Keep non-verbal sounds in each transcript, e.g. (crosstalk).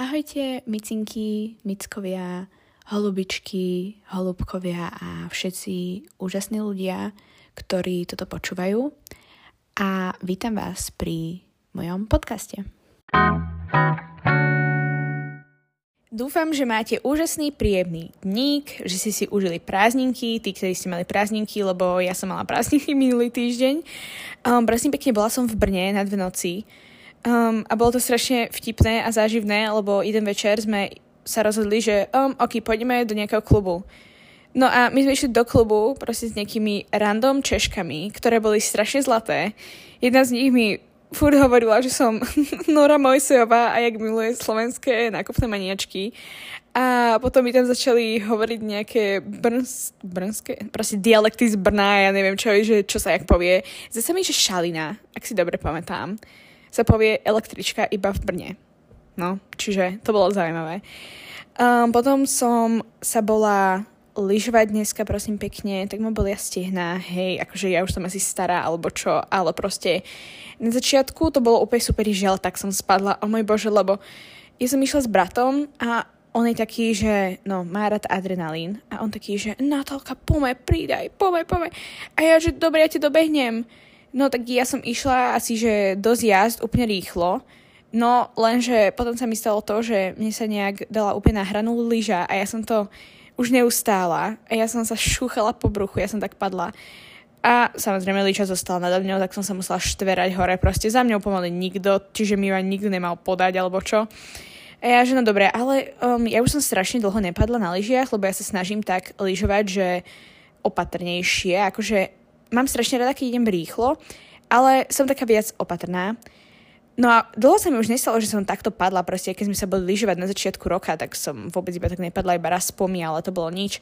Ahojte, micinky, mickovia, holubičky, holubkovia a všetci úžasní ľudia, ktorí toto počúvajú. A vítam vás pri mojom podcaste. Dúfam, že máte úžasný, príjemný dník, že si si užili prázdninky, tí, ktorí ste mali prázdninky, lebo ja som mala prázdninky (laughs) minulý týždeň. Um, prosím pekne, bola som v Brne na dve noci Um, a bolo to strašne vtipné a záživné, lebo jeden večer sme sa rozhodli, že um, ok, pôjdeme do nejakého klubu. No a my sme išli do klubu proste s nejakými random češkami, ktoré boli strašne zlaté. Jedna z nich mi furt hovorila, že som (laughs) Nora Mojsejová a jak miluje slovenské nákupné maniačky. A potom mi tam začali hovoriť nejaké brns, brnské, proste dialekty z Brna, ja neviem čo, že čo sa jak povie. Zase mi, že šalina, ak si dobre pamätám sa povie električka iba v Brne. No, čiže to bolo zaujímavé. Um, potom som sa bola lyžovať dneska, prosím pekne, tak ma boli stehná, hej, akože ja už som asi stará alebo čo, ale proste na začiatku to bolo úplne super žel, tak som spadla, o môj bože, lebo ja som išla s bratom a on je taký, že no, má rád adrenalín a on taký, že Natálka, pome, pridaj, pome, pome. A ja, že dobre, ja ti dobehnem. No tak ja som išla asi, že dosť jazd úplne rýchlo, no lenže potom sa mi stalo to, že mne sa nejak dala úplne na hranu lyža a ja som to už neustála a ja som sa šúchala po bruchu, ja som tak padla. A samozrejme lyža zostala nado mňou, tak som sa musela štverať hore. Proste za mňou pomaly nikto, čiže mi ma nikto nemal podať alebo čo. A ja, že no dobre, ale um, ja už som strašne dlho nepadla na lyžiach, lebo ja sa snažím tak lyžovať, že opatrnejšie, akože mám strašne rada, keď idem rýchlo, ale som taká viac opatrná. No a dlho sa mi už nestalo, že som takto padla, proste keď sme sa boli lyžovať na začiatku roka, tak som vôbec iba tak nepadla, iba raz pomi, ale to bolo nič.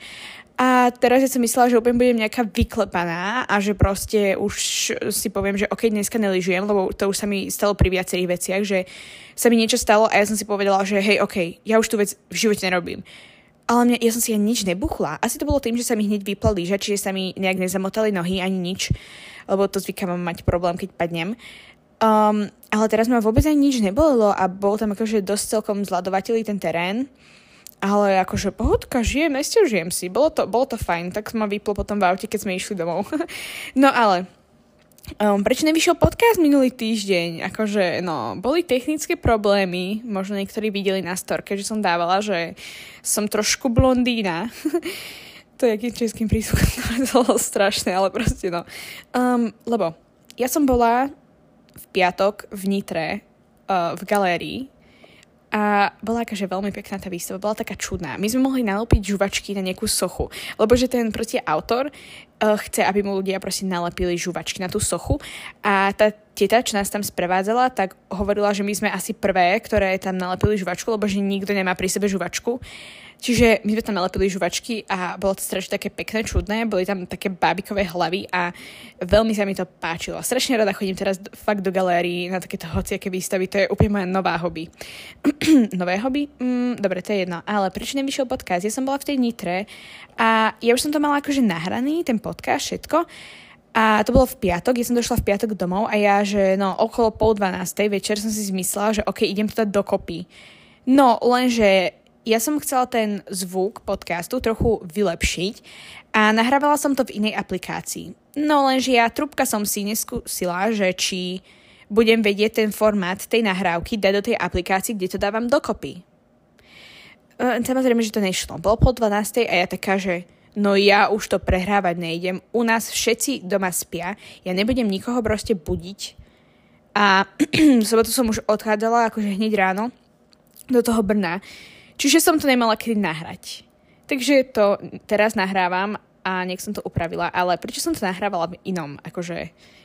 A teraz ja som myslela, že úplne budem nejaká vyklepaná a že proste už si poviem, že ok, dneska nelyžujem, lebo to už sa mi stalo pri viacerých veciach, že sa mi niečo stalo a ja som si povedala, že hej, ok, ja už tú vec v živote nerobím ale mňa, ja som si ani nič nebuchla. Asi to bolo tým, že sa mi hneď vypla lyža, čiže sa mi nejak nezamotali nohy ani nič, lebo to zvykám mať problém, keď padnem. Um, ale teraz ma vôbec ani nič nebolilo a bol tam akože dosť celkom zladovateľý ten terén. Ale akože pohodka, žijem, nestiažujem si. Bolo to, bolo to fajn, tak ma vyplo potom v aute, keď sme išli domov. (laughs) no ale Um, prečo nevyšiel podcast minulý týždeň? Akože, no, boli technické problémy, možno niektorí videli na storke, že som dávala, že som trošku blondína. (laughs) to je akým českým prísluchom, (laughs) to bolo strašné, ale proste no. Um, lebo ja som bola v piatok v Nitre uh, v galérii a bola akože veľmi pekná tá výstava, bola taká čudná. My sme mohli nalopiť žuvačky na nejakú sochu, lebo že ten proste autor chce, aby mu ľudia proste nalepili žuvačky na tú sochu a tá teta, čo nás tam sprevádzala, tak hovorila, že my sme asi prvé, ktoré tam nalepili žuvačku, lebo že nikto nemá pri sebe žuvačku. Čiže my sme tam nalepili žuvačky a bolo to strašne také pekné, čudné, boli tam také bábikové hlavy a veľmi sa mi to páčilo. Strašne rada chodím teraz fakt do galérií na takéto hociaké výstavy, to je úplne moja nová hobby. (clears throat) Nové hobby? Mm, dobre, to je jedno. Ale prečo nevyšiel podcast? Ja som bola v tej Nitre a ja už som to mala akože nahraný, ten podcast, všetko. A to bolo v piatok, ja som došla v piatok domov a ja, že no okolo pol dvanástej večer som si zmyslela, že ok, idem to dať dokopy. No, lenže ja som chcela ten zvuk podcastu trochu vylepšiť a nahrávala som to v inej aplikácii. No lenže ja trúbka som si neskúsila, že či budem vedieť ten formát tej nahrávky dať do tej aplikácii, kde to dávam dokopy. E, samozrejme, že to nešlo. Bolo po 12. a ja taká, že no ja už to prehrávať nejdem. U nás všetci doma spia. Ja nebudem nikoho proste budiť. A (clears throat) sobotu som už odchádzala akože hneď ráno do toho Brna. Čiže som to nemala kedy nahrať. Takže to teraz nahrávam a nech som to upravila, ale prečo som to nahrávala v inom, akože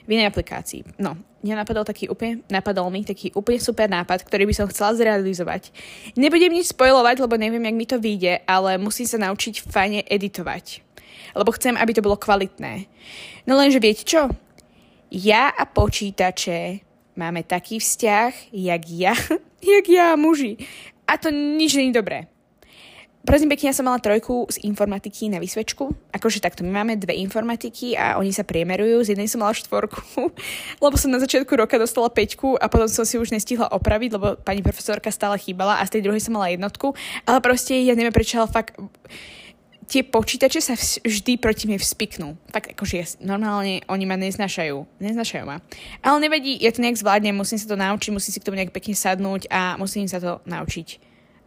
v inej aplikácii? No, mňa napadol taký úplne, napadol mi taký úplne super nápad, ktorý by som chcela zrealizovať. Nebudem nič spojovať, lebo neviem, jak mi to vyjde, ale musím sa naučiť fajne editovať. Lebo chcem, aby to bolo kvalitné. No lenže viete čo? Ja a počítače máme taký vzťah, jak ja, (laughs) jak ja a muži. A to nič je dobré. Prosím pekne, ja som mala trojku z informatiky na vysvečku. Akože takto, my máme dve informatiky a oni sa priemerujú. Z jednej som mala štvorku, (laughs) lebo som na začiatku roka dostala peťku a potom som si už nestihla opraviť, lebo pani profesorka stále chýbala a z tej druhej som mala jednotku. Ale proste ja neviem prečo, fakt tie počítače sa vždy proti mne vspiknú. Fakt akože normálne oni ma neznašajú. Neznašajú ma. Ale nevadí, ja to nejak zvládnem, musím sa to naučiť, musím si k tomu nejak pekne sadnúť a musím sa to naučiť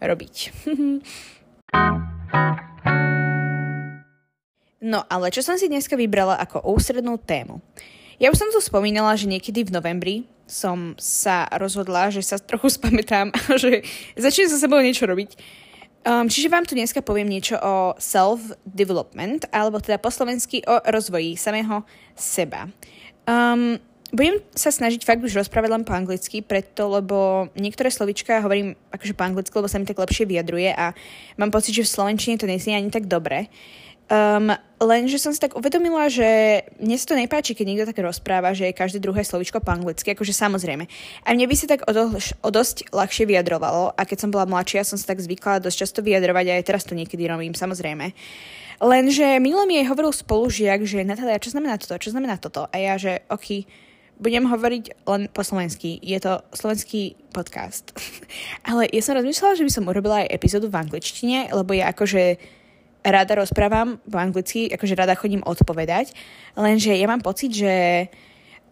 robiť. (laughs) No ale čo som si dneska vybrala ako ústrednú tému? Ja už som tu spomínala, že niekedy v novembri som sa rozhodla, že sa trochu (laughs) spamätám a že začnem sa sebou niečo robiť. Um, čiže vám tu dneska poviem niečo o self-development, alebo teda po slovensky o rozvoji samého seba. Um, budem sa snažiť fakt už rozprávať len po anglicky, preto, lebo niektoré slovička hovorím akože po anglicky, lebo sa mi tak lepšie vyjadruje a mám pocit, že v slovenčine to neznie ani tak dobre. Um, lenže som si tak uvedomila, že mne sa to nepáči, keď niekto tak rozpráva, že je každé druhé slovičko po anglicky, akože samozrejme. A mne by sa tak o, do, o dosť ľahšie vyjadrovalo a keď som bola mladšia, som sa tak zvykla dosť často vyjadrovať a aj teraz to niekedy robím, samozrejme. Lenže minule mi aj hovoril spolužiak, že Natália, čo znamená toto, čo znamená toto? A ja, že ok, budem hovoriť len po slovensky. Je to slovenský podcast. (laughs) Ale ja som rozmýšľala, že by som urobila aj epizódu v angličtine, lebo ja akože rada rozprávam po anglicky, akože rada chodím odpovedať, lenže ja mám pocit, že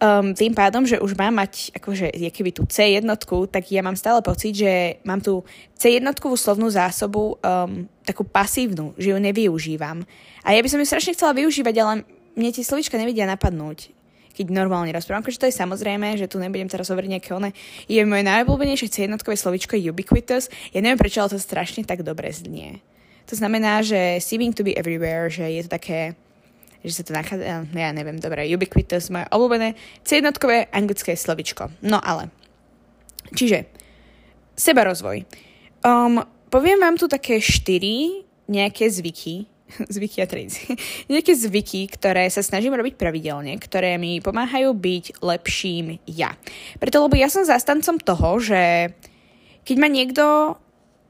um, tým pádom, že už mám mať akože keby tú C jednotku, tak ja mám stále pocit, že mám tú C jednotkovú slovnú zásobu um, takú pasívnu, že ju nevyužívam. A ja by som ju strašne chcela využívať, ale mne tie slovička nevedia napadnúť keď normálne rozprávam. Akože to je samozrejme, že tu nebudem teraz hovoriť nejaké one. Je moje najobľúbenejšie jednotkové slovičko ubiquitous. Ja neviem prečo, ale to strašne tak dobre znie. To znamená, že seeming to be everywhere, že je to také že sa to nachádza, ja neviem, dobre, ubiquitous, moje obľúbené jednotkové anglické slovičko. No ale, čiže, seba rozvoj. Um, poviem vám tu také štyri nejaké zvyky, (laughs) zvyky a tradici. (laughs) Nejaké zvyky, ktoré sa snažím robiť pravidelne, ktoré mi pomáhajú byť lepším ja. Preto, lebo ja som zastancom toho, že keď má niekto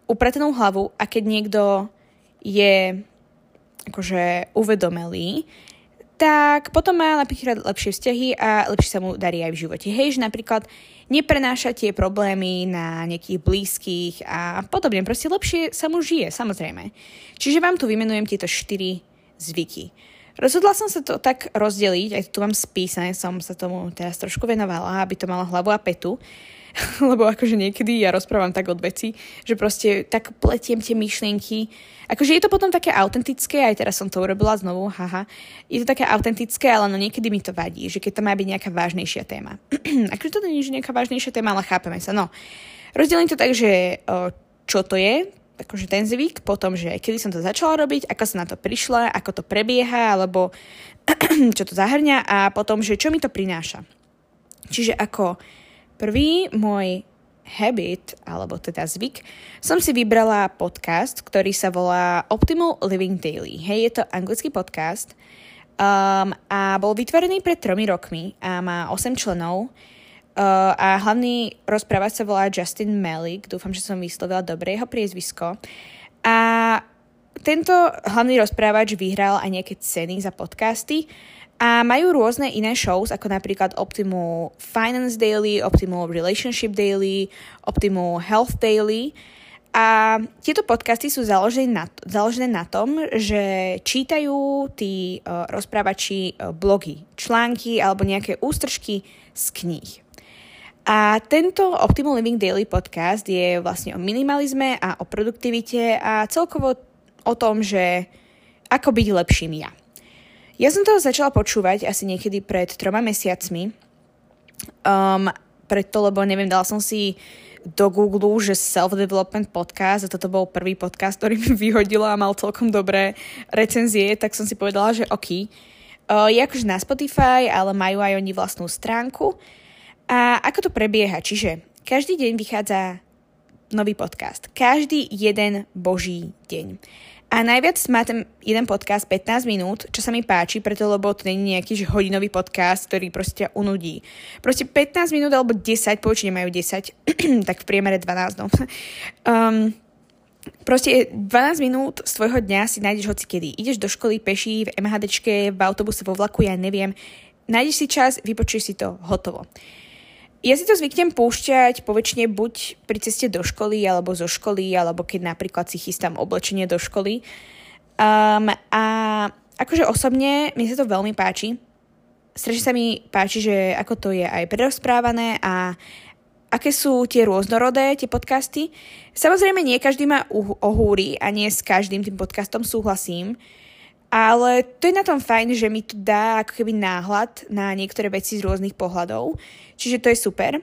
upratenú hlavu a keď niekto je akože uvedomelý, tak potom má napríklad lepšie vzťahy a lepšie sa mu darí aj v živote. Hej, že napríklad neprenáša tie problémy na nejakých blízkych a podobne. Proste lepšie sa mu žije, samozrejme. Čiže vám tu vymenujem tieto štyri zvyky. Rozhodla som sa to tak rozdeliť, aj tu mám spísané, som sa tomu teraz trošku venovala, aby to malo hlavu a petu. (laughs) lebo akože niekedy ja rozprávam tak od veci, že proste tak pletiem tie myšlienky. Akože je to potom také autentické, aj teraz som to urobila znovu, haha. Je to také autentické, ale no niekedy mi to vadí, že keď to má byť nejaká vážnejšia téma. (clears throat) akože to nie je nejaká vážnejšia téma, ale chápeme sa. No, rozdelím to tak, že čo to je, akože ten zvyk, potom, že kedy som to začala robiť, ako som na to prišla, ako to prebieha, alebo (clears throat) čo to zahrňa a potom, že čo mi to prináša. Čiže ako Prvý môj habit, alebo teda zvyk, som si vybrala podcast, ktorý sa volá Optimal Living Daily. Hej, je to anglický podcast um, a bol vytvorený pred tromi rokmi a má 8 členov uh, a hlavný rozprávač sa volá Justin Malik, dúfam, že som vyslovila dobre jeho priezvisko. A tento hlavný rozprávač vyhral aj nejaké ceny za podcasty a majú rôzne iné shows, ako napríklad Optimal Finance Daily, Optimal Relationship Daily, Optimal Health Daily. A tieto podcasty sú založené na, založené na tom, že čítajú tí uh, rozprávači uh, blogy, články alebo nejaké ústržky z kníh. A tento Optimal Living Daily podcast je vlastne o minimalizme a o produktivite a celkovo o tom, že ako byť lepším ja. Ja som toho začala počúvať asi niekedy pred troma mesiacmi. Um, preto, lebo neviem, dala som si do Google, že Self-Development Podcast a toto bol prvý podcast, ktorý mi (laughs) vyhodila a mal celkom dobré recenzie, tak som si povedala, že OK. Uh, je akože na Spotify, ale majú aj oni vlastnú stránku. A ako to prebieha? Čiže každý deň vychádza nový podcast. Každý jeden boží deň. A najviac má ten jeden podcast 15 minút, čo sa mi páči, preto lebo to je nejaký že hodinový podcast, ktorý proste unudí. Proste 15 minút alebo 10, počne majú 10, (clears throat) tak v priemere 12, no. (laughs) um, Proste 12 minút z tvojho dňa si nájdeš hoci kedy. Ideš do školy peší, v MHDčke, v autobuse, vo vlaku, ja neviem. Nájdeš si čas, vypočuješ si to, hotovo. Ja si to zvyknem púšťať poväčšine buď pri ceste do školy, alebo zo školy, alebo keď napríklad si chystám oblečenie do školy. Um, a akože osobne mi sa to veľmi páči. Strašne sa mi páči, že ako to je aj prerozprávané a aké sú tie rôznorodé, tie podcasty. Samozrejme, nie každý ma ohúri a nie s každým tým podcastom súhlasím, ale to je na tom fajn, že mi to dá ako keby náhľad na niektoré veci z rôznych pohľadov, čiže to je super.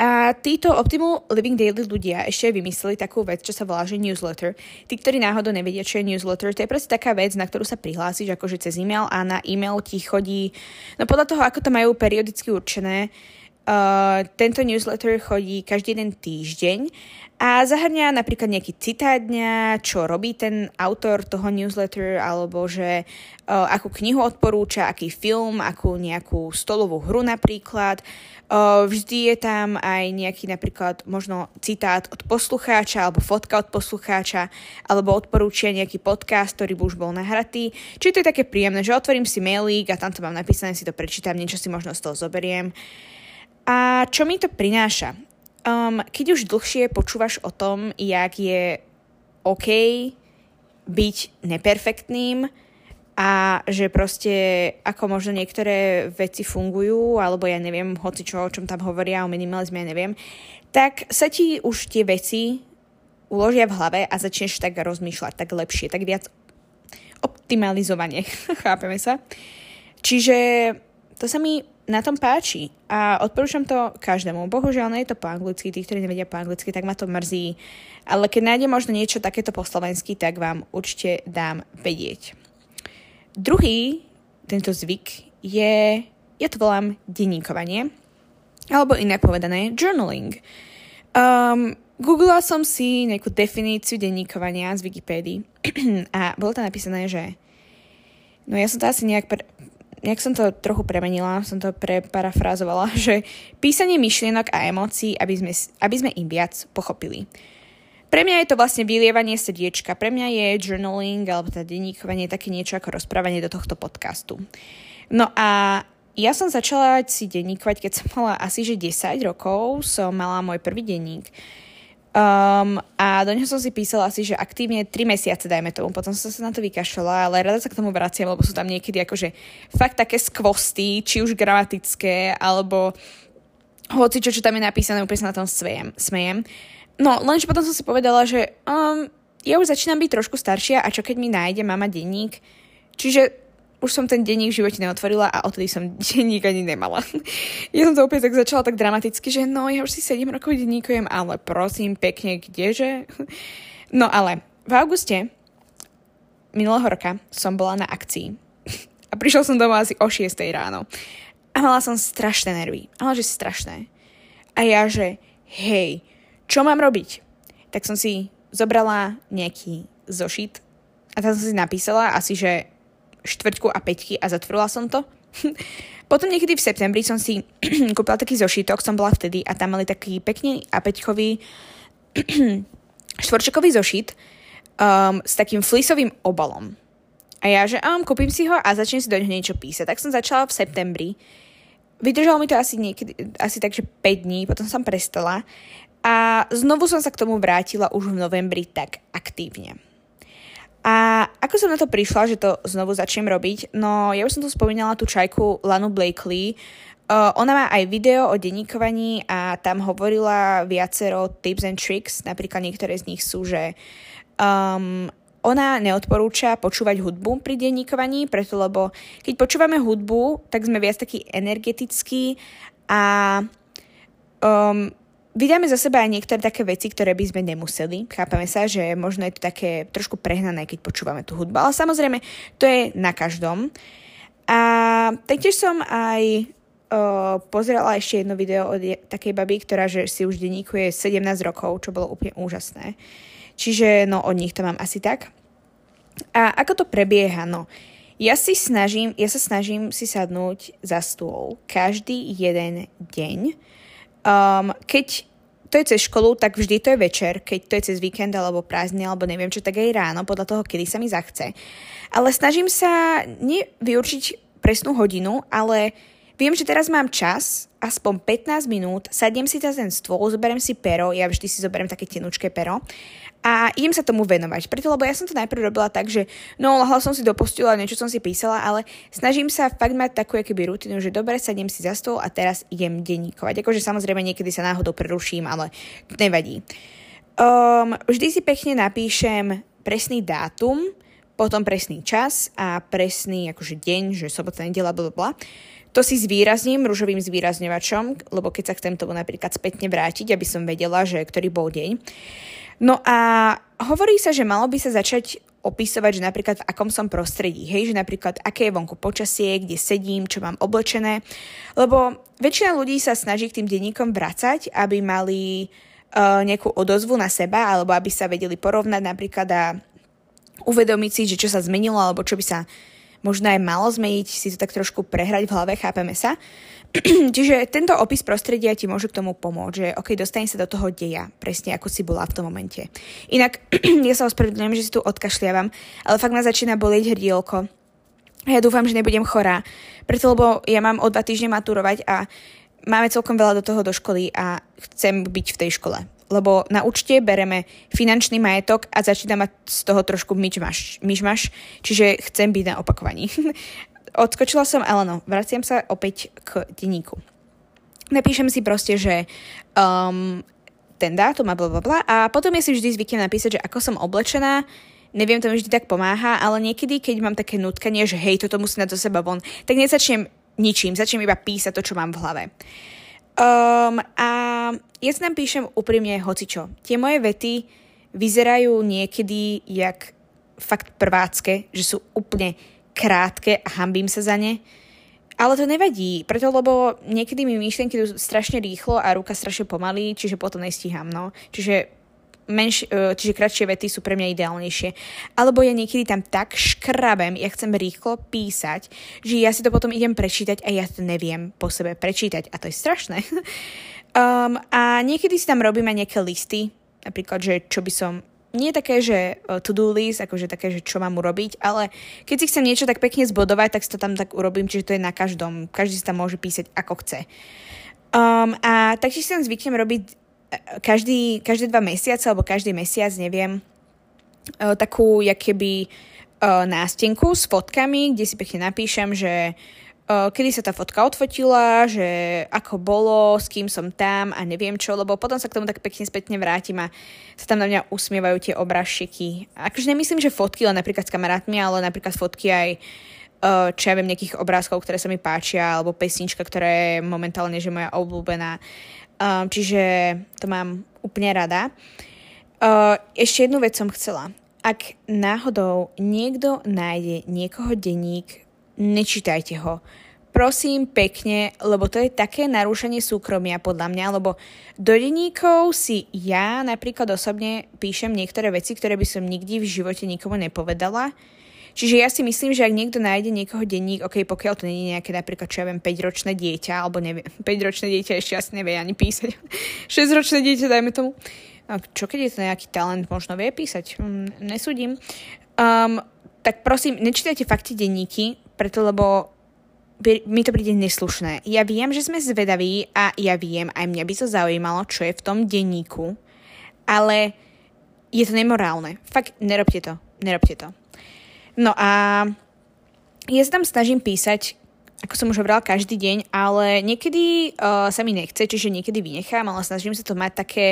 A títo Optimal Living Daily ľudia ešte vymysleli takú vec, čo sa volá, že newsletter. Tí, ktorí náhodou nevedia, čo je newsletter, to je proste taká vec, na ktorú sa prihlásiš akože cez e-mail a na e-mail ti chodí, no podľa toho, ako to majú periodicky určené, Uh, tento newsletter chodí každý jeden týždeň a zahrňa napríklad nejaký citát dňa, čo robí ten autor toho newsletter, alebo že uh, akú knihu odporúča, aký film, akú nejakú stolovú hru napríklad. Uh, vždy je tam aj nejaký napríklad možno citát od poslucháča, alebo fotka od poslucháča, alebo odporúčia nejaký podcast, ktorý by už bol nahratý. Čiže to je také príjemné, že otvorím si mailík a tam to mám napísané, si to prečítam, niečo si možno z toho zoberiem. A čo mi to prináša? Um, keď už dlhšie počúvaš o tom, jak je OK byť neperfektným a že proste ako možno niektoré veci fungujú, alebo ja neviem, hoci čo, o čom tam hovoria, o minimalizme, ja neviem, tak sa ti už tie veci uložia v hlave a začneš tak rozmýšľať, tak lepšie, tak viac optimalizovanie, (laughs) chápeme sa. Čiže to sa mi na tom páči a odporúčam to každému. Bohužiaľ, nie je to po anglicky, tí, ktorí nevedia po anglicky, tak ma to mrzí. Ale keď nájdem možno niečo takéto po slovensky, tak vám určite dám vedieť. Druhý tento zvyk je, ja to volám denníkovanie, alebo inak povedané journaling. Um, googlila som si nejakú definíciu denníkovania z Wikipédii (clears throat) a bolo tam napísané, že no ja som to asi nejak pre, jak som to trochu premenila, som to preparafrázovala, (laughs) že písanie myšlienok a emócií, aby sme, aby sme im viac pochopili. Pre mňa je to vlastne vylievanie srdiečka, pre mňa je journaling alebo teda denníkovanie také niečo ako rozprávanie do tohto podcastu. No a ja som začala si denníkovať, keď som mala asi že 10 rokov, som mala môj prvý denník. Um, a do neho som si písala asi, že aktívne 3 mesiace, dajme tomu. Potom som sa na to vykašľala, ale rada sa k tomu vraciam, lebo sú tam niekedy akože fakt také skvosty, či už gramatické, alebo hoci čo, čo tam je napísané, úplne sa na tom smejem. smejem. No, lenže potom som si povedala, že um, ja už začínam byť trošku staršia a čo keď mi nájde mama denník. Čiže už som ten denník v živote neotvorila a odtedy som (laughs) denník ani nemala. ja som to opäť tak začala tak dramaticky, že no, ja už si 7 rokov denníkujem, ale prosím, pekne, kdeže? no ale v auguste minulého roka som bola na akcii a prišla som domov asi o 6 ráno. A mala som strašné nervy, ale že strašné. A ja, že hej, čo mám robiť? Tak som si zobrala nejaký zošit a tam som si napísala asi, že štvrťku a peťky a zatvorila som to. (laughs) Potom niekedy v septembri som si (clears throat) kúpila taký zošitok, som bola vtedy a tam mali taký pekný a peťkový (clears throat) štvorčekový zošit um, s takým flisovým obalom. A ja, že um, kúpim si ho a začnem si do neho niečo písať. Tak som začala v septembri. Vydržalo mi to asi niekedy, asi tak, že 5 dní, potom som prestala. A znovu som sa k tomu vrátila už v novembri tak aktívne. A ako som na to prišla, že to znovu začnem robiť? No, ja už som tu spomínala tú čajku Lanu Blakely. Uh, ona má aj video o denníkovaní a tam hovorila viacero tips and tricks. Napríklad niektoré z nich sú, že um, ona neodporúča počúvať hudbu pri denníkovaní, preto lebo keď počúvame hudbu, tak sme viac takí energetickí a um, Vydáme za seba aj niektoré také veci, ktoré by sme nemuseli. Chápame sa, že možno je to také trošku prehnané, keď počúvame tú hudbu. Ale samozrejme, to je na každom. A taktiež som aj uh, pozerala ešte jedno video od takej baby, ktorá že si už denníkuje 17 rokov, čo bolo úplne úžasné. Čiže no od nich to mám asi tak. A ako to prebieha? No, ja si snažím, ja sa snažím si sadnúť za stôl každý jeden deň. Um, keď to je cez školu, tak vždy to je večer, keď to je cez víkend alebo prázdny alebo neviem čo, tak aj ráno, podľa toho, kedy sa mi zachce. Ale snažím sa nevyučiť presnú hodinu, ale viem, že teraz mám čas, aspoň 15 minút, sadnem si za ten stôl, zoberiem si pero, ja vždy si zoberiem také tenučké pero a idem sa tomu venovať. Preto, lebo ja som to najprv robila tak, že no, lahla som si do postela, niečo som si písala, ale snažím sa fakt mať takú keby rutinu, že dobre, sadnem si za stôl a teraz idem denníkovať. Akože samozrejme niekedy sa náhodou preruším, ale nevadí. Um, vždy si pekne napíšem presný dátum, potom presný čas a presný akože deň, že sobota, nedela, bla, bla. To si zvýrazním rúžovým zvýrazňovačom, lebo keď sa chcem tomu napríklad spätne vrátiť, aby som vedela, že ktorý bol deň. No a hovorí sa, že malo by sa začať opisovať, že napríklad v akom som prostredí, hej, že napríklad aké je vonku počasie, kde sedím, čo mám oblečené, lebo väčšina ľudí sa snaží k tým denníkom vracať, aby mali uh, nejakú odozvu na seba, alebo aby sa vedeli porovnať napríklad a uvedomiť si, že čo sa zmenilo, alebo čo by sa možno aj malo zmeniť, si to tak trošku prehrať v hlave, chápeme sa. (clears throat) Čiže tento opis prostredia ti môže k tomu pomôcť, že ok, dostane sa do toho deja, presne ako si bola v tom momente. Inak, (clears throat) ja sa ospravedlňujem, že si tu odkašliavam, ale fakt ma začína bolieť hrdílko. Ja dúfam, že nebudem chorá, preto lebo ja mám o dva týždne maturovať a máme celkom veľa do toho do školy a chcem byť v tej škole. Lebo na účte bereme finančný majetok a začína mať z toho trošku myšmaš, myšmaš čiže chcem byť na opakovaní. (laughs) odskočila som, ale no, vraciam sa opäť k denníku. Napíšem si proste, že um, ten dátum a bla, bla, a potom ja si vždy zvyknem napísať, že ako som oblečená, neviem, to mi vždy tak pomáha, ale niekedy, keď mám také nutkanie, že hej, toto musí dať do seba von, tak nezačnem ničím, začnem iba písať to, čo mám v hlave. Um, a ja si tam píšem úprimne hocičo. Tie moje vety vyzerajú niekedy jak fakt prvácké, že sú úplne krátke a hambím sa za ne. Ale to nevadí, preto lebo niekedy mi myšlienky idú strašne rýchlo a ruka strašne pomalý, čiže potom nestíham, no. Čiže menš, e, čiže kratšie vety sú pre mňa ideálnejšie. Alebo ja niekedy tam tak škrabem, ja chcem rýchlo písať, že ja si to potom idem prečítať a ja to neviem po sebe prečítať a to je strašné. (laughs) um, a niekedy si tam robíme nejaké listy, napríklad, že čo by som nie také, že to-do list, akože také, že čo mám urobiť, ale keď si chcem niečo tak pekne zbodovať, tak si to tam tak urobím, čiže to je na každom. Každý si tam môže písať ako chce. Um, a taktiež si tam zvyknem robiť e, každý, každé dva mesiace, alebo každý mesiac, neviem, uh, takú, keby uh, nástenku s fotkami, kde si pekne napíšem, že kedy sa tá fotka odfotila, že ako bolo, s kým som tam a neviem čo, lebo potom sa k tomu tak pekne spätne vrátim a sa tam na mňa usmievajú tie obrázky. Akože nemyslím, že fotky len napríklad s kamarátmi, ale napríklad fotky aj čo ja viem, nejakých obrázkov, ktoré sa mi páčia, alebo pesnička, ktorá je momentálne, že moja obľúbená. čiže to mám úplne rada. ešte jednu vec som chcela. Ak náhodou niekto nájde niekoho denník nečítajte ho. Prosím pekne, lebo to je také narúšanie súkromia podľa mňa, lebo do denníkov si ja napríklad osobne píšem niektoré veci, ktoré by som nikdy v živote nikomu nepovedala. Čiže ja si myslím, že ak niekto nájde niekoho denník, ok, pokiaľ to nie je nejaké napríklad, čo ja viem, 5-ročné dieťa, alebo neviem, 5-ročné (laughs) dieťa ešte asi nevie ani písať. (laughs) 6-ročné dieťa, dajme tomu. A čo keď je to nejaký talent, možno vie písať? Hm, nesúdim. Um, tak prosím, nečítajte fakty denníky, preto lebo mi to príde neslušné. Ja viem, že sme zvedaví a ja viem, aj mňa by to zaujímalo, čo je v tom denníku, ale je to nemorálne. Fakt, nerobte to. Nerobte to. No a ja sa tam snažím písať, ako som už hovorila, každý deň, ale niekedy uh, sa mi nechce, čiže niekedy vynechám, ale snažím sa to mať také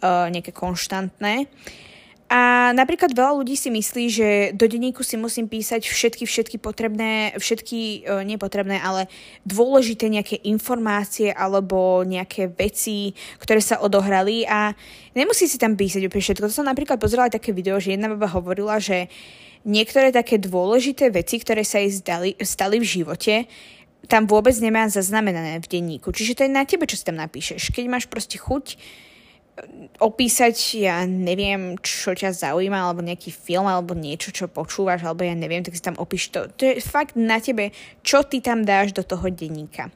uh, nejaké konštantné. Uh, a napríklad veľa ľudí si myslí, že do denníku si musím písať všetky, všetky potrebné, všetky, e, nepotrebné, ale dôležité nejaké informácie alebo nejaké veci, ktoré sa odohrali a nemusí si tam písať úplne všetko. To som napríklad pozerala také video, že jedna baba hovorila, že niektoré také dôležité veci, ktoré sa jej zdali, stali v živote, tam vôbec nemá zaznamenané v denníku. Čiže to je na tebe, čo si tam napíšeš. Keď máš proste chuť opísať, ja neviem, čo ťa zaujíma, alebo nejaký film, alebo niečo, čo počúvaš, alebo ja neviem, tak si tam opíš to. To je fakt na tebe, čo ty tam dáš do toho denníka.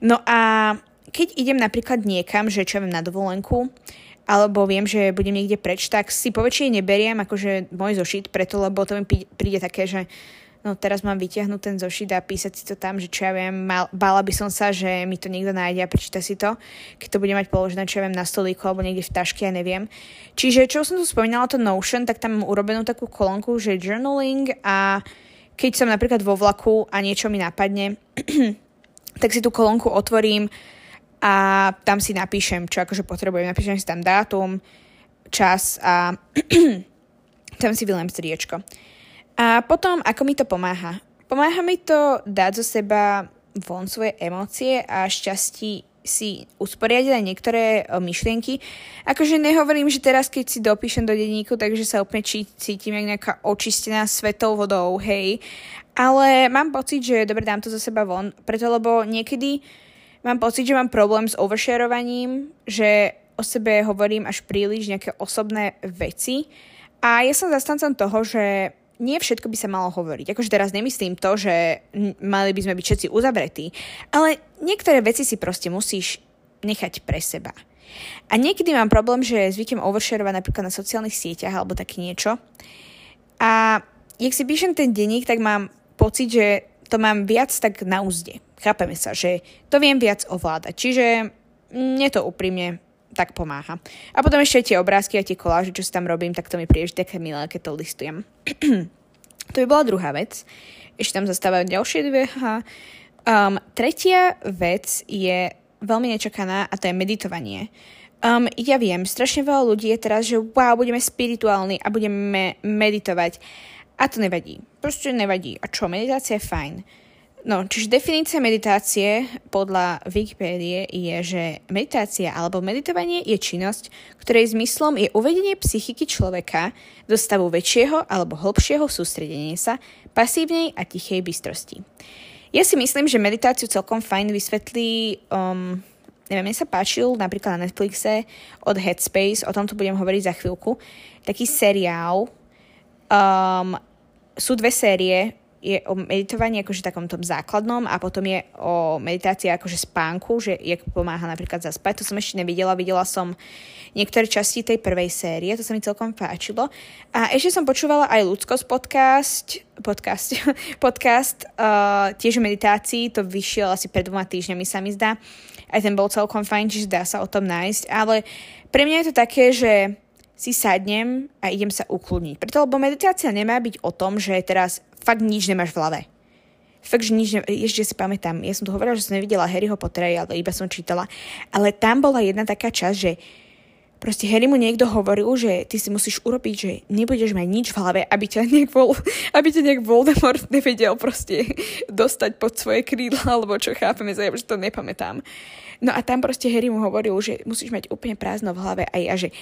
No a keď idem napríklad niekam, že čo viem na dovolenku, alebo viem, že budem niekde preč, tak si poväčšine neberiem akože môj zošit, preto lebo to mi príde také, že no teraz mám vytiahnuť ten zošit a písať si to tam, že čo ja viem, mal, bála by som sa, že mi to niekto nájde a prečíta si to, keď to bude mať položené, čo ja viem, na stolíku alebo niekde v taške, ja neviem. Čiže čo som tu spomínala, to Notion, tak tam mám urobenú takú kolónku, že journaling a keď som napríklad vo vlaku a niečo mi napadne, (clears throat) tak si tú kolónku otvorím a tam si napíšem, čo akože potrebujem. Napíšem si tam dátum, čas a (clears throat) tam si vylem striečko. A potom, ako mi to pomáha? Pomáha mi to dať zo seba von svoje emócie a šťastí si usporiadiť aj niektoré o, myšlienky. Akože nehovorím, že teraz, keď si dopíšem do denníku, takže sa úplne cí, cítim jak nejaká očistená svetou vodou, hej. Ale mám pocit, že dobre, dám to zo seba von, preto lebo niekedy mám pocit, že mám problém s oversharovaním, že o sebe hovorím až príliš nejaké osobné veci. A ja som zastancom toho, že nie všetko by sa malo hovoriť. Akože teraz nemyslím to, že mali by sme byť všetci uzavretí, ale niektoré veci si proste musíš nechať pre seba. A niekedy mám problém, že zvyknem oversharovať napríklad na sociálnych sieťach alebo také niečo. A jak si píšem ten denník, tak mám pocit, že to mám viac tak na úzde. Chápeme sa, že to viem viac ovládať. Čiže mne to úprimne tak pomáha. A potom ešte tie obrázky a tie koláže, čo si tam robím, tak to mi príde také milé, keď to listujem. (clears throat) to by bola druhá vec. Ešte tam zastávajú ďalšie dve. Um, tretia vec je veľmi nečakaná a to je meditovanie. Um, ja viem, strašne veľa ľudí je teraz, že wow, budeme spirituálni a budeme meditovať. A to nevadí. Proste nevadí. A čo, meditácia je fajn. No, čiže definícia meditácie podľa Wikipédie je, že meditácia alebo meditovanie je činnosť, ktorej zmyslom je uvedenie psychiky človeka do stavu väčšieho alebo hlbšieho sústredenia sa, pasívnej a tichej bystrosti. Ja si myslím, že meditáciu celkom fajn vysvetlí, um, neviem, mne sa páčil napríklad na Netflixe od Headspace, o tomto budem hovoriť za chvíľku, taký seriál, um, sú dve série, je o meditovaní akože takom tom základnom a potom je o meditácii akože spánku, že jak pomáha napríklad zaspať. To som ešte nevidela, videla som niektoré časti tej prvej série, to sa mi celkom páčilo. A ešte som počúvala aj Ľudskosť podcast, podcast, (laughs) podcast uh, tiež o meditácii, to vyšiel asi pred dvoma týždňami sa mi zdá. Aj ten bol celkom fajn, čiže dá sa o tom nájsť, ale pre mňa je to také, že si sadnem a idem sa ukludniť. Preto, lebo meditácia nemá byť o tom, že teraz fakt nič nemáš v hlave. Fakt, že nič ne... Ešte si pamätám, ja som tu hovorila, že som nevidela Harryho Pottera, ale iba som čítala. Ale tam bola jedna taká časť, že proste Harry mu niekto hovoril, že ty si musíš urobiť, že nebudeš mať nič v hlave, aby ťa nejak, vol, (laughs) aby ťa nejak Voldemort nevedel proste (laughs) dostať pod svoje krídla, alebo čo chápeme, že to nepamätám. No a tam proste Harry mu hovoril, že musíš mať úplne prázdno v hlave a ja, že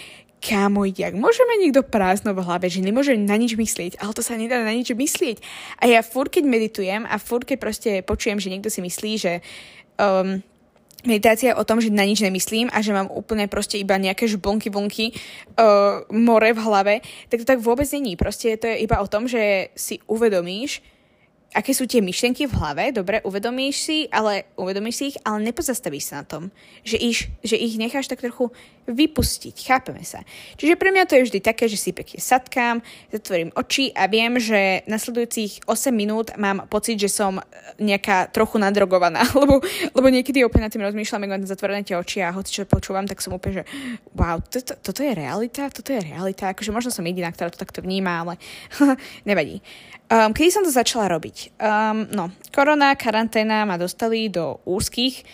kámo, jak môžeme niekto prázdno v hlave, že nemôže na nič myslieť, ale to sa nedá na nič myslieť. A ja furt, keď meditujem a furt, keď proste počujem, že niekto si myslí, že um, meditácia je o tom, že na nič nemyslím a že mám úplne proste iba nejaké žblnky, vlnky, uh, more v hlave, tak to tak vôbec není. Proste to je iba o tom, že si uvedomíš, aké sú tie myšlienky v hlave, dobre, uvedomíš si, ale uvedomíš si ich, ale nepozastavíš sa na tom, že ich, že ich necháš tak trochu vypustiť, chápeme sa. Čiže pre mňa to je vždy také, že si pekne sadkám, zatvorím oči a viem, že nasledujúcich 8 minút mám pocit, že som nejaká trochu nadrogovaná, (laughs) lebo, lebo niekedy úplne nad tým rozmýšľam, ako na zatvorené tie oči a hoci čo počúvam, tak som úplne, že wow, toto, toto je realita, toto je realita, akože možno som jediná, ktorá to takto vníma, ale (laughs) nevadí. Um, kedy som to začala robiť? Um, no, korona, karanténa ma dostali do úzkých,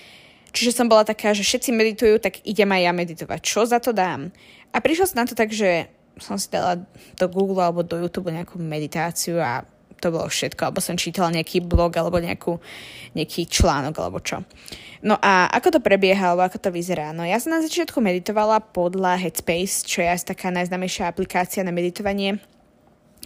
čiže som bola taká, že všetci meditujú, tak idem aj ja meditovať. Čo za to dám? A prišla som na to tak, že som si dala do Google alebo do YouTube nejakú meditáciu a to bolo všetko, alebo som čítala nejaký blog alebo nejakú, nejaký článok alebo čo. No a ako to prebieha, alebo ako to vyzerá? No ja som na začiatku meditovala podľa Headspace, čo je asi taká najznámejšia aplikácia na meditovanie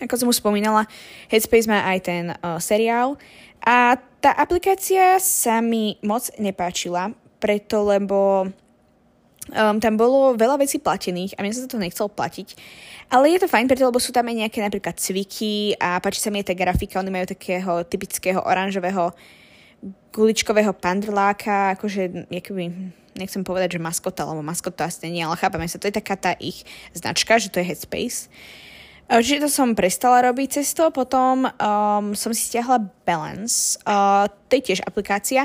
ako som už spomínala, Headspace má aj ten uh, seriál a tá aplikácia sa mi moc nepáčila, preto lebo um, tam bolo veľa vecí platených a mne sa to nechcel platiť. Ale je to fajn, preto lebo sú tam aj nejaké napríklad cviky a páči sa mi aj tá grafika, oni majú takého typického oranžového guličkového pandrláka, akože, jakoby, nechcem povedať, že maskota, lebo maskota asi nie, ale chápame sa, to je taká tá ich značka, že to je Headspace. Čiže to som prestala robiť cez to, potom um, som si stiahla Balance, uh, to je tiež aplikácia,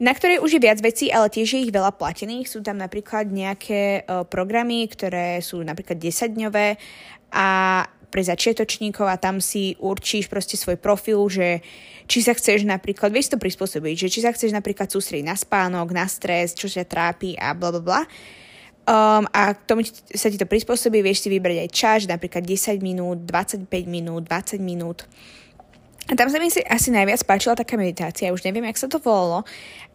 na ktorej už je viac vecí, ale tiež je ich veľa platených. Sú tam napríklad nejaké uh, programy, ktoré sú napríklad 10-dňové a pre začiatočníkov a tam si určíš proste svoj profil, že či sa chceš napríklad, vieš to prispôsobiť, že či sa chceš napríklad sústrediť na spánok, na stres, čo sa trápi a bla bla bla. Um, a k tomu sa ti to prispôsobí, vieš si vybrať aj čas, napríklad 10 minút, 25 minút, 20 minút. A tam sa mi si asi najviac páčila taká meditácia, už neviem, jak sa to volalo,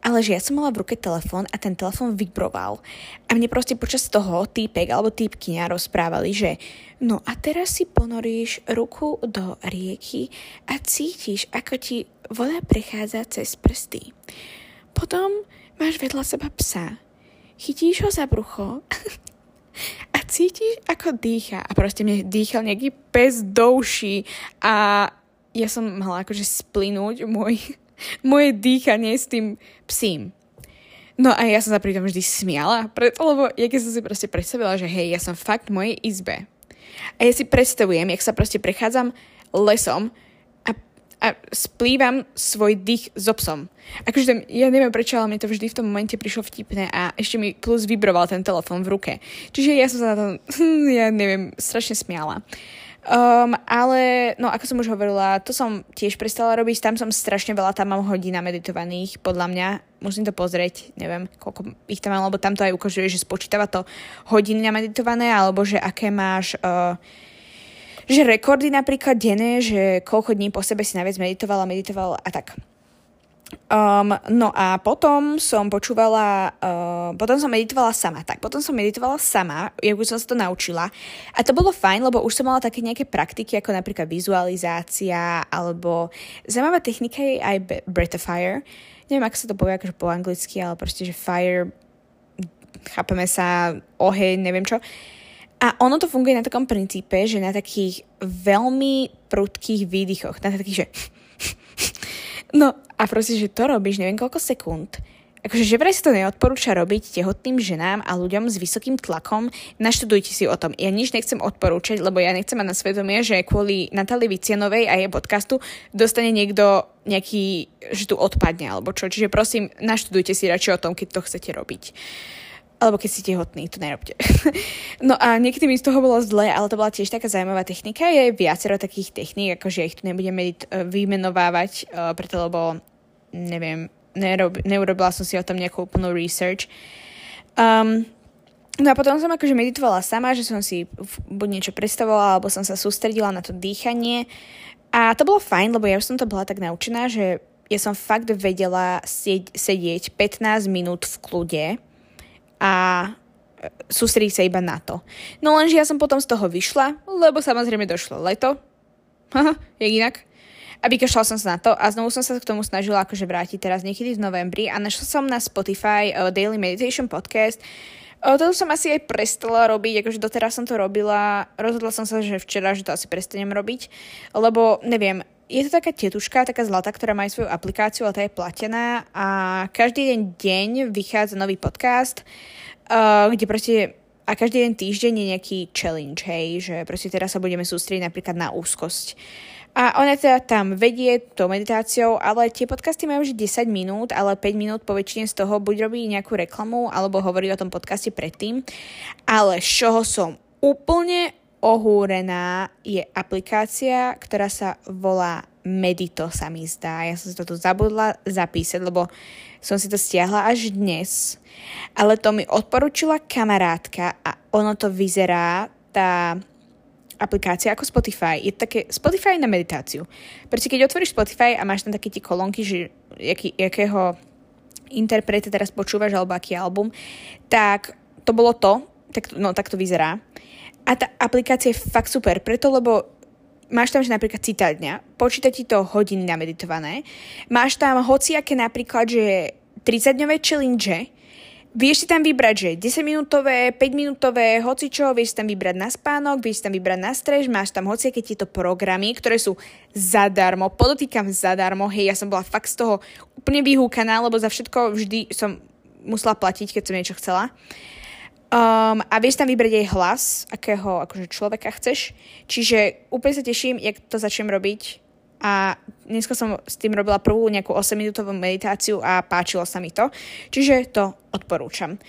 ale že ja som mala v ruke telefón a ten telefón vibroval. A mne proste počas toho týpek alebo týpkyňa rozprávali, že no a teraz si ponoríš ruku do rieky a cítiš, ako ti voda prechádza cez prsty. Potom máš vedľa seba psa. Chytíš ho za brucho (laughs) a cítiš, ako dýcha. A proste mne dýchal nejaký pes do uší a ja som mala akože splynúť môj, (laughs) moje dýchanie s tým psím. No a ja som sa pri tom vždy smiala, preto, lebo ja keď som si proste predstavila, že hej, ja som fakt v mojej izbe. A ja si predstavujem, jak sa proste prechádzam lesom a, splývam svoj dých so psom. Akože tam, ja neviem prečo, ale mi to vždy v tom momente prišlo vtipné a ešte mi plus vibroval ten telefon v ruke. Čiže ja som sa na to, ja neviem, strašne smiala. Um, ale, no ako som už hovorila, to som tiež prestala robiť, tam som strašne veľa, tam mám hodín meditovaných, podľa mňa, musím to pozrieť, neviem, koľko ich tam mám, lebo tam to aj ukazuje, že spočítava to hodiny meditované, alebo že aké máš, uh, že rekordy napríklad denné, že koľko dní po sebe si najviac meditovala, meditovala a tak. Um, no a potom som počúvala, uh, potom som meditovala sama. Tak, potom som meditovala sama, ja už som sa to naučila. A to bolo fajn, lebo už som mala také nejaké praktiky, ako napríklad vizualizácia, alebo zaujímavá technika je aj breath of fire. Neviem, ako sa to povie akože po anglicky, ale proste, že fire, chápeme sa, oheň, neviem čo. A ono to funguje na takom princípe, že na takých veľmi prudkých výdychoch, na takých, že (laughs) No a proste, že to robíš neviem koľko sekúnd. Akože že vraj sa to neodporúča robiť tehotným ženám a ľuďom s vysokým tlakom. Naštudujte si o tom. Ja nič nechcem odporúčať, lebo ja nechcem mať na svedomie, že kvôli Natálii Vicianovej a jej podcastu dostane niekto nejaký, že tu odpadne alebo čo. Čiže prosím, naštudujte si radšej o tom, keď to chcete robiť alebo keď ste tehotní, to nerobte. (laughs) no a niekedy mi z toho bolo zle, ale to bola tiež taká zaujímavá technika. Je viacero takých techník, akože ich tu nebudem medit- vymenovávať, uh, preto lebo neviem, nerob- neurobila som si o tom nejakú úplnú research. Um, No a potom som akože meditovala sama, že som si buď niečo predstavovala, alebo som sa sústredila na to dýchanie. A to bolo fajn, lebo ja už som to bola tak naučená, že ja som fakt vedela sedieť 15 minút v kľude a e, sústrediť sa iba na to. No lenže ja som potom z toho vyšla, lebo samozrejme došlo leto. (laughs) Jak inak. A vykašľala som sa na to a znovu som sa k tomu snažila akože vrátiť teraz niekedy v novembri a našla som na Spotify uh, Daily Meditation Podcast. Uh, to som asi aj prestala robiť, akože doteraz som to robila, rozhodla som sa, že včera, že to asi prestanem robiť, lebo neviem, je to taká tetuška, taká zlata, ktorá má svoju aplikáciu, ale tá je platená a každý deň, deň vychádza nový podcast, uh, kde proste a každý deň týždeň je nejaký challenge, hej, že proste teraz sa budeme sústrediť napríklad na úzkosť. A ona teda tam vedie tou meditáciou, ale tie podcasty majú už 10 minút, ale 5 minút po väčšine z toho buď robí nejakú reklamu, alebo hovorí o tom podcaste predtým. Ale z čoho som úplne ohúrená je aplikácia, ktorá sa volá Medito sa mi zdá. Ja som si to tu zabudla zapísať, lebo som si to stiahla až dnes. Ale to mi odporúčila kamarátka a ono to vyzerá, tá aplikácia ako Spotify. Je také Spotify na meditáciu. Pretože keď otvoríš Spotify a máš tam také tie kolónky, že jaký, jakého interpreta teraz počúvaš alebo aký album, tak to bolo to, tak, no tak to vyzerá. A tá aplikácia je fakt super, preto lebo máš tam, že napríklad citát dňa, počíta ti to hodiny nameditované, máš tam hociaké napríklad, že 30-dňové challenge, Vieš si tam vybrať, že 10 minútové, 5 minútové, hoci čo, vieš si tam vybrať na spánok, vieš si tam vybrať na strež, máš tam hociaké tieto programy, ktoré sú zadarmo, podotýkam zadarmo, hej, ja som bola fakt z toho úplne vyhúkaná, lebo za všetko vždy som musela platiť, keď som niečo chcela. Um, a vieš tam vybrať aj hlas, akého akože človeka chceš. Čiže úplne sa teším, jak to začnem robiť. A dneska som s tým robila prvú nejakú 8-minútovú meditáciu a páčilo sa mi to. Čiže to odporúčam.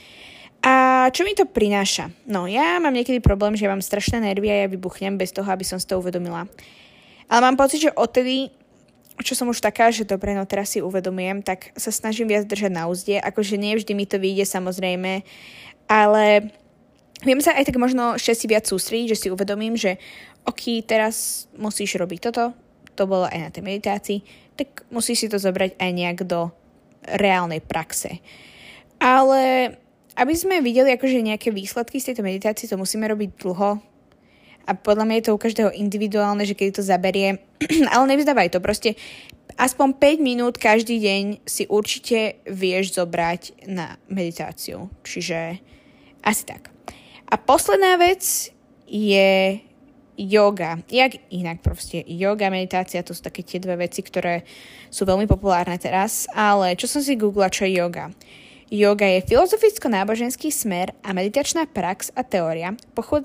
A čo mi to prináša? No, ja mám niekedy problém, že ja mám strašné nervy a ja vybuchnem bez toho, aby som si to uvedomila. Ale mám pocit, že odtedy, čo som už taká, že dobre, no teraz si uvedomujem, tak sa snažím viac držať na úzde. Akože nie vždy mi to vyjde samozrejme, ale viem sa aj tak možno ešte si viac sústrediť, že si uvedomím, že ok, teraz musíš robiť toto, to bolo aj na tej meditácii, tak musíš si to zobrať aj nejak do reálnej praxe. Ale aby sme videli akože nejaké výsledky z tejto meditácie, to musíme robiť dlho. A podľa mňa je to u každého individuálne, že keď to zaberie. (clears throat) Ale nevzdávaj to, proste aspoň 5 minút každý deň si určite vieš zobrať na meditáciu. Čiže asi tak. A posledná vec je yoga. Jak inak proste. Yoga, meditácia, to sú také tie dve veci, ktoré sú veľmi populárne teraz. Ale čo som si googla, čo je yoga? Yoga je filozoficko-náboženský smer a meditačná prax a teória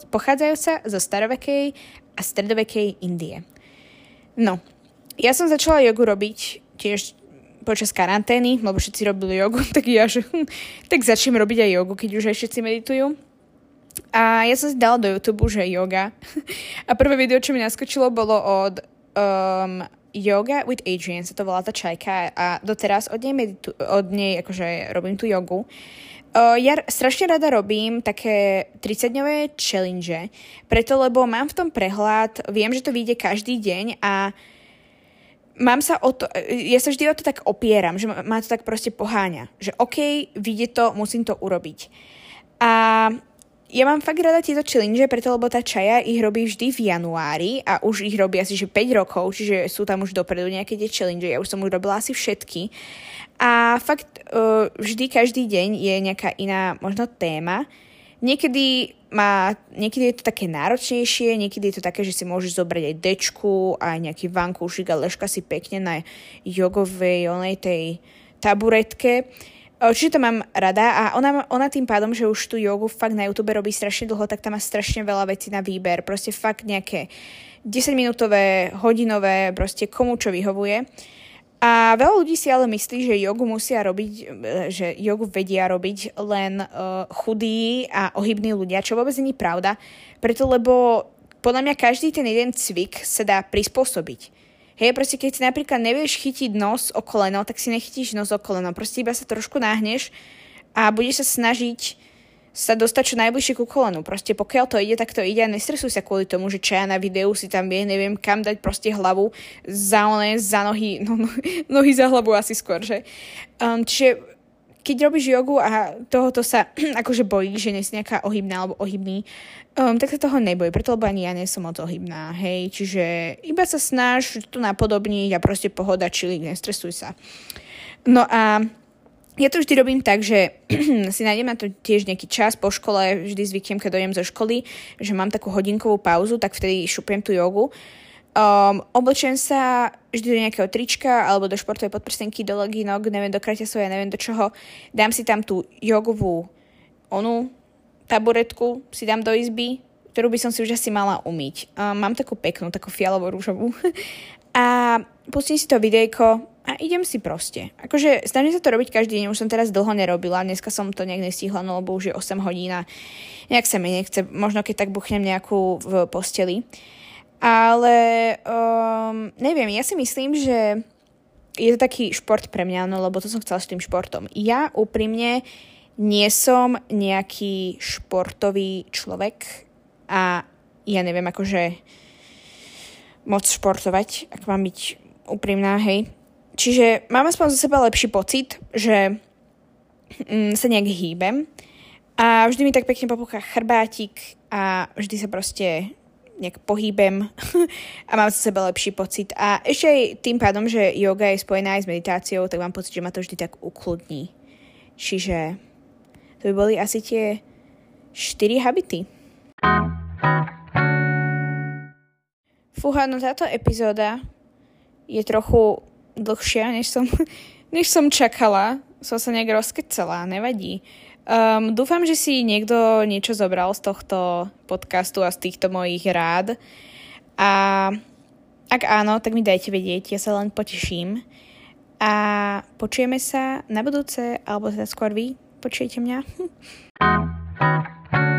pochádzajúca zo starovekej a stredovekej Indie. No, ja som začala jogu robiť tiež počas karantény, lebo všetci robili jogu, (laughs) tak ja že, tak začnem robiť aj jogu, keď už aj všetci meditujú. A ja som si dala do YouTube, že yoga. (laughs) A prvé video, čo mi naskočilo, bolo od um, Yoga with Adrian sa to volá tá čajka a doteraz od nej, meditu- od nej akože robím tú jogu. Uh, ja strašne rada robím také 30-dňové challenge, preto lebo mám v tom prehľad, viem, že to vyjde každý deň a mám sa o to, ja sa vždy o to tak opieram, že ma to tak proste poháňa, že OK, vyjde to, musím to urobiť. A ja mám fakt rada tieto challenge, preto lebo tá čaja ich robí vždy v januári a už ich robí asi že 5 rokov, čiže sú tam už dopredu nejaké tie challenge, ja už som už robila asi všetky. A fakt uh, vždy každý deň je nejaká iná možno téma. Niekedy, má, niekedy je to také náročnejšie, niekedy je to také, že si môžeš zobrať aj dečku, aj nejaký vankúšik a ležka si pekne na jogovej, onej tej taburetke. Čiže to mám rada a ona, ona tým pádom, že už tú jogu fakt na YouTube robí strašne dlho, tak tam má strašne veľa vecí na výber. Proste fakt nejaké 10-minútové, hodinové, proste komu čo vyhovuje. A veľa ľudí si ale myslí, že jogu musia robiť, že jogu vedia robiť len uh, chudí a ohybní ľudia, čo vôbec není pravda, preto lebo podľa mňa každý ten jeden cvik sa dá prispôsobiť. Hej, proste keď si napríklad nevieš chytiť nos o koleno, tak si nechytíš nos o koleno. Proste iba sa trošku náhneš a budeš sa snažiť sa dostať čo najbližšie ku kolenu. Proste pokiaľ to ide, tak to ide a nestresuj sa kvôli tomu, že čaja na videu si tam vie, neviem kam dať proste hlavu za one, za nohy, (laughs) no, no, nohy za hlavu asi skôr, že? Um, čiže keď robíš jogu a tohoto sa (clears throat) akože bojíš, že nie si nejaká ohybná alebo ohybný, um, tak sa toho neboj, preto lebo ani ja nie som moc ohybná, hej, čiže iba sa snaž tu napodobniť a proste pohoda, čili nestresuj sa. No a ja to vždy robím tak, že (clears throat) si nájdem na to tiež nejaký čas po škole, vždy zvyknem, keď dojem zo školy, že mám takú hodinkovú pauzu, tak vtedy šupiem tú jogu Um, oblečem sa vždy do nejakého trička alebo do športovej podprstenky, do legínok, neviem, do kraťasov, ja neviem do čoho. Dám si tam tú jogovú onu taburetku, si dám do izby, ktorú by som si už asi mala umyť. Um, mám takú peknú, takú fialovú rúžovú. (laughs) a pustím si to videjko a idem si proste. Akože snažím sa to robiť každý deň, už som teraz dlho nerobila, dneska som to nejak nestihla, no lebo už je 8 hodín a nejak sa mi nechce, možno keď tak buchnem nejakú v posteli. Ale um, neviem, ja si myslím, že je to taký šport pre mňa, no lebo to som chcela s tým športom. Ja úprimne nie som nejaký športový človek a ja neviem akože moc športovať, ak mám byť úprimná, hej. Čiže mám aspoň za seba lepší pocit, že mm, sa nejak hýbem a vždy mi tak pekne popúcha chrbátik a vždy sa proste nejak pohýbem (laughs) a mám sa sebe lepší pocit. A ešte aj tým pádom, že yoga je spojená aj s meditáciou, tak mám pocit, že ma to vždy tak ukludní. Čiže to by boli asi tie 4 habity. Fúha, no táto epizóda je trochu dlhšia, než som, (laughs) než som čakala, som sa nejak rozkecala, nevadí. Um, dúfam, že si niekto niečo zobral z tohto podcastu a z týchto mojich rád. A ak áno, tak mi dajte vedieť, ja sa len poteším. A počujeme sa na budúce, alebo teda skôr vy počujete mňa. (laughs)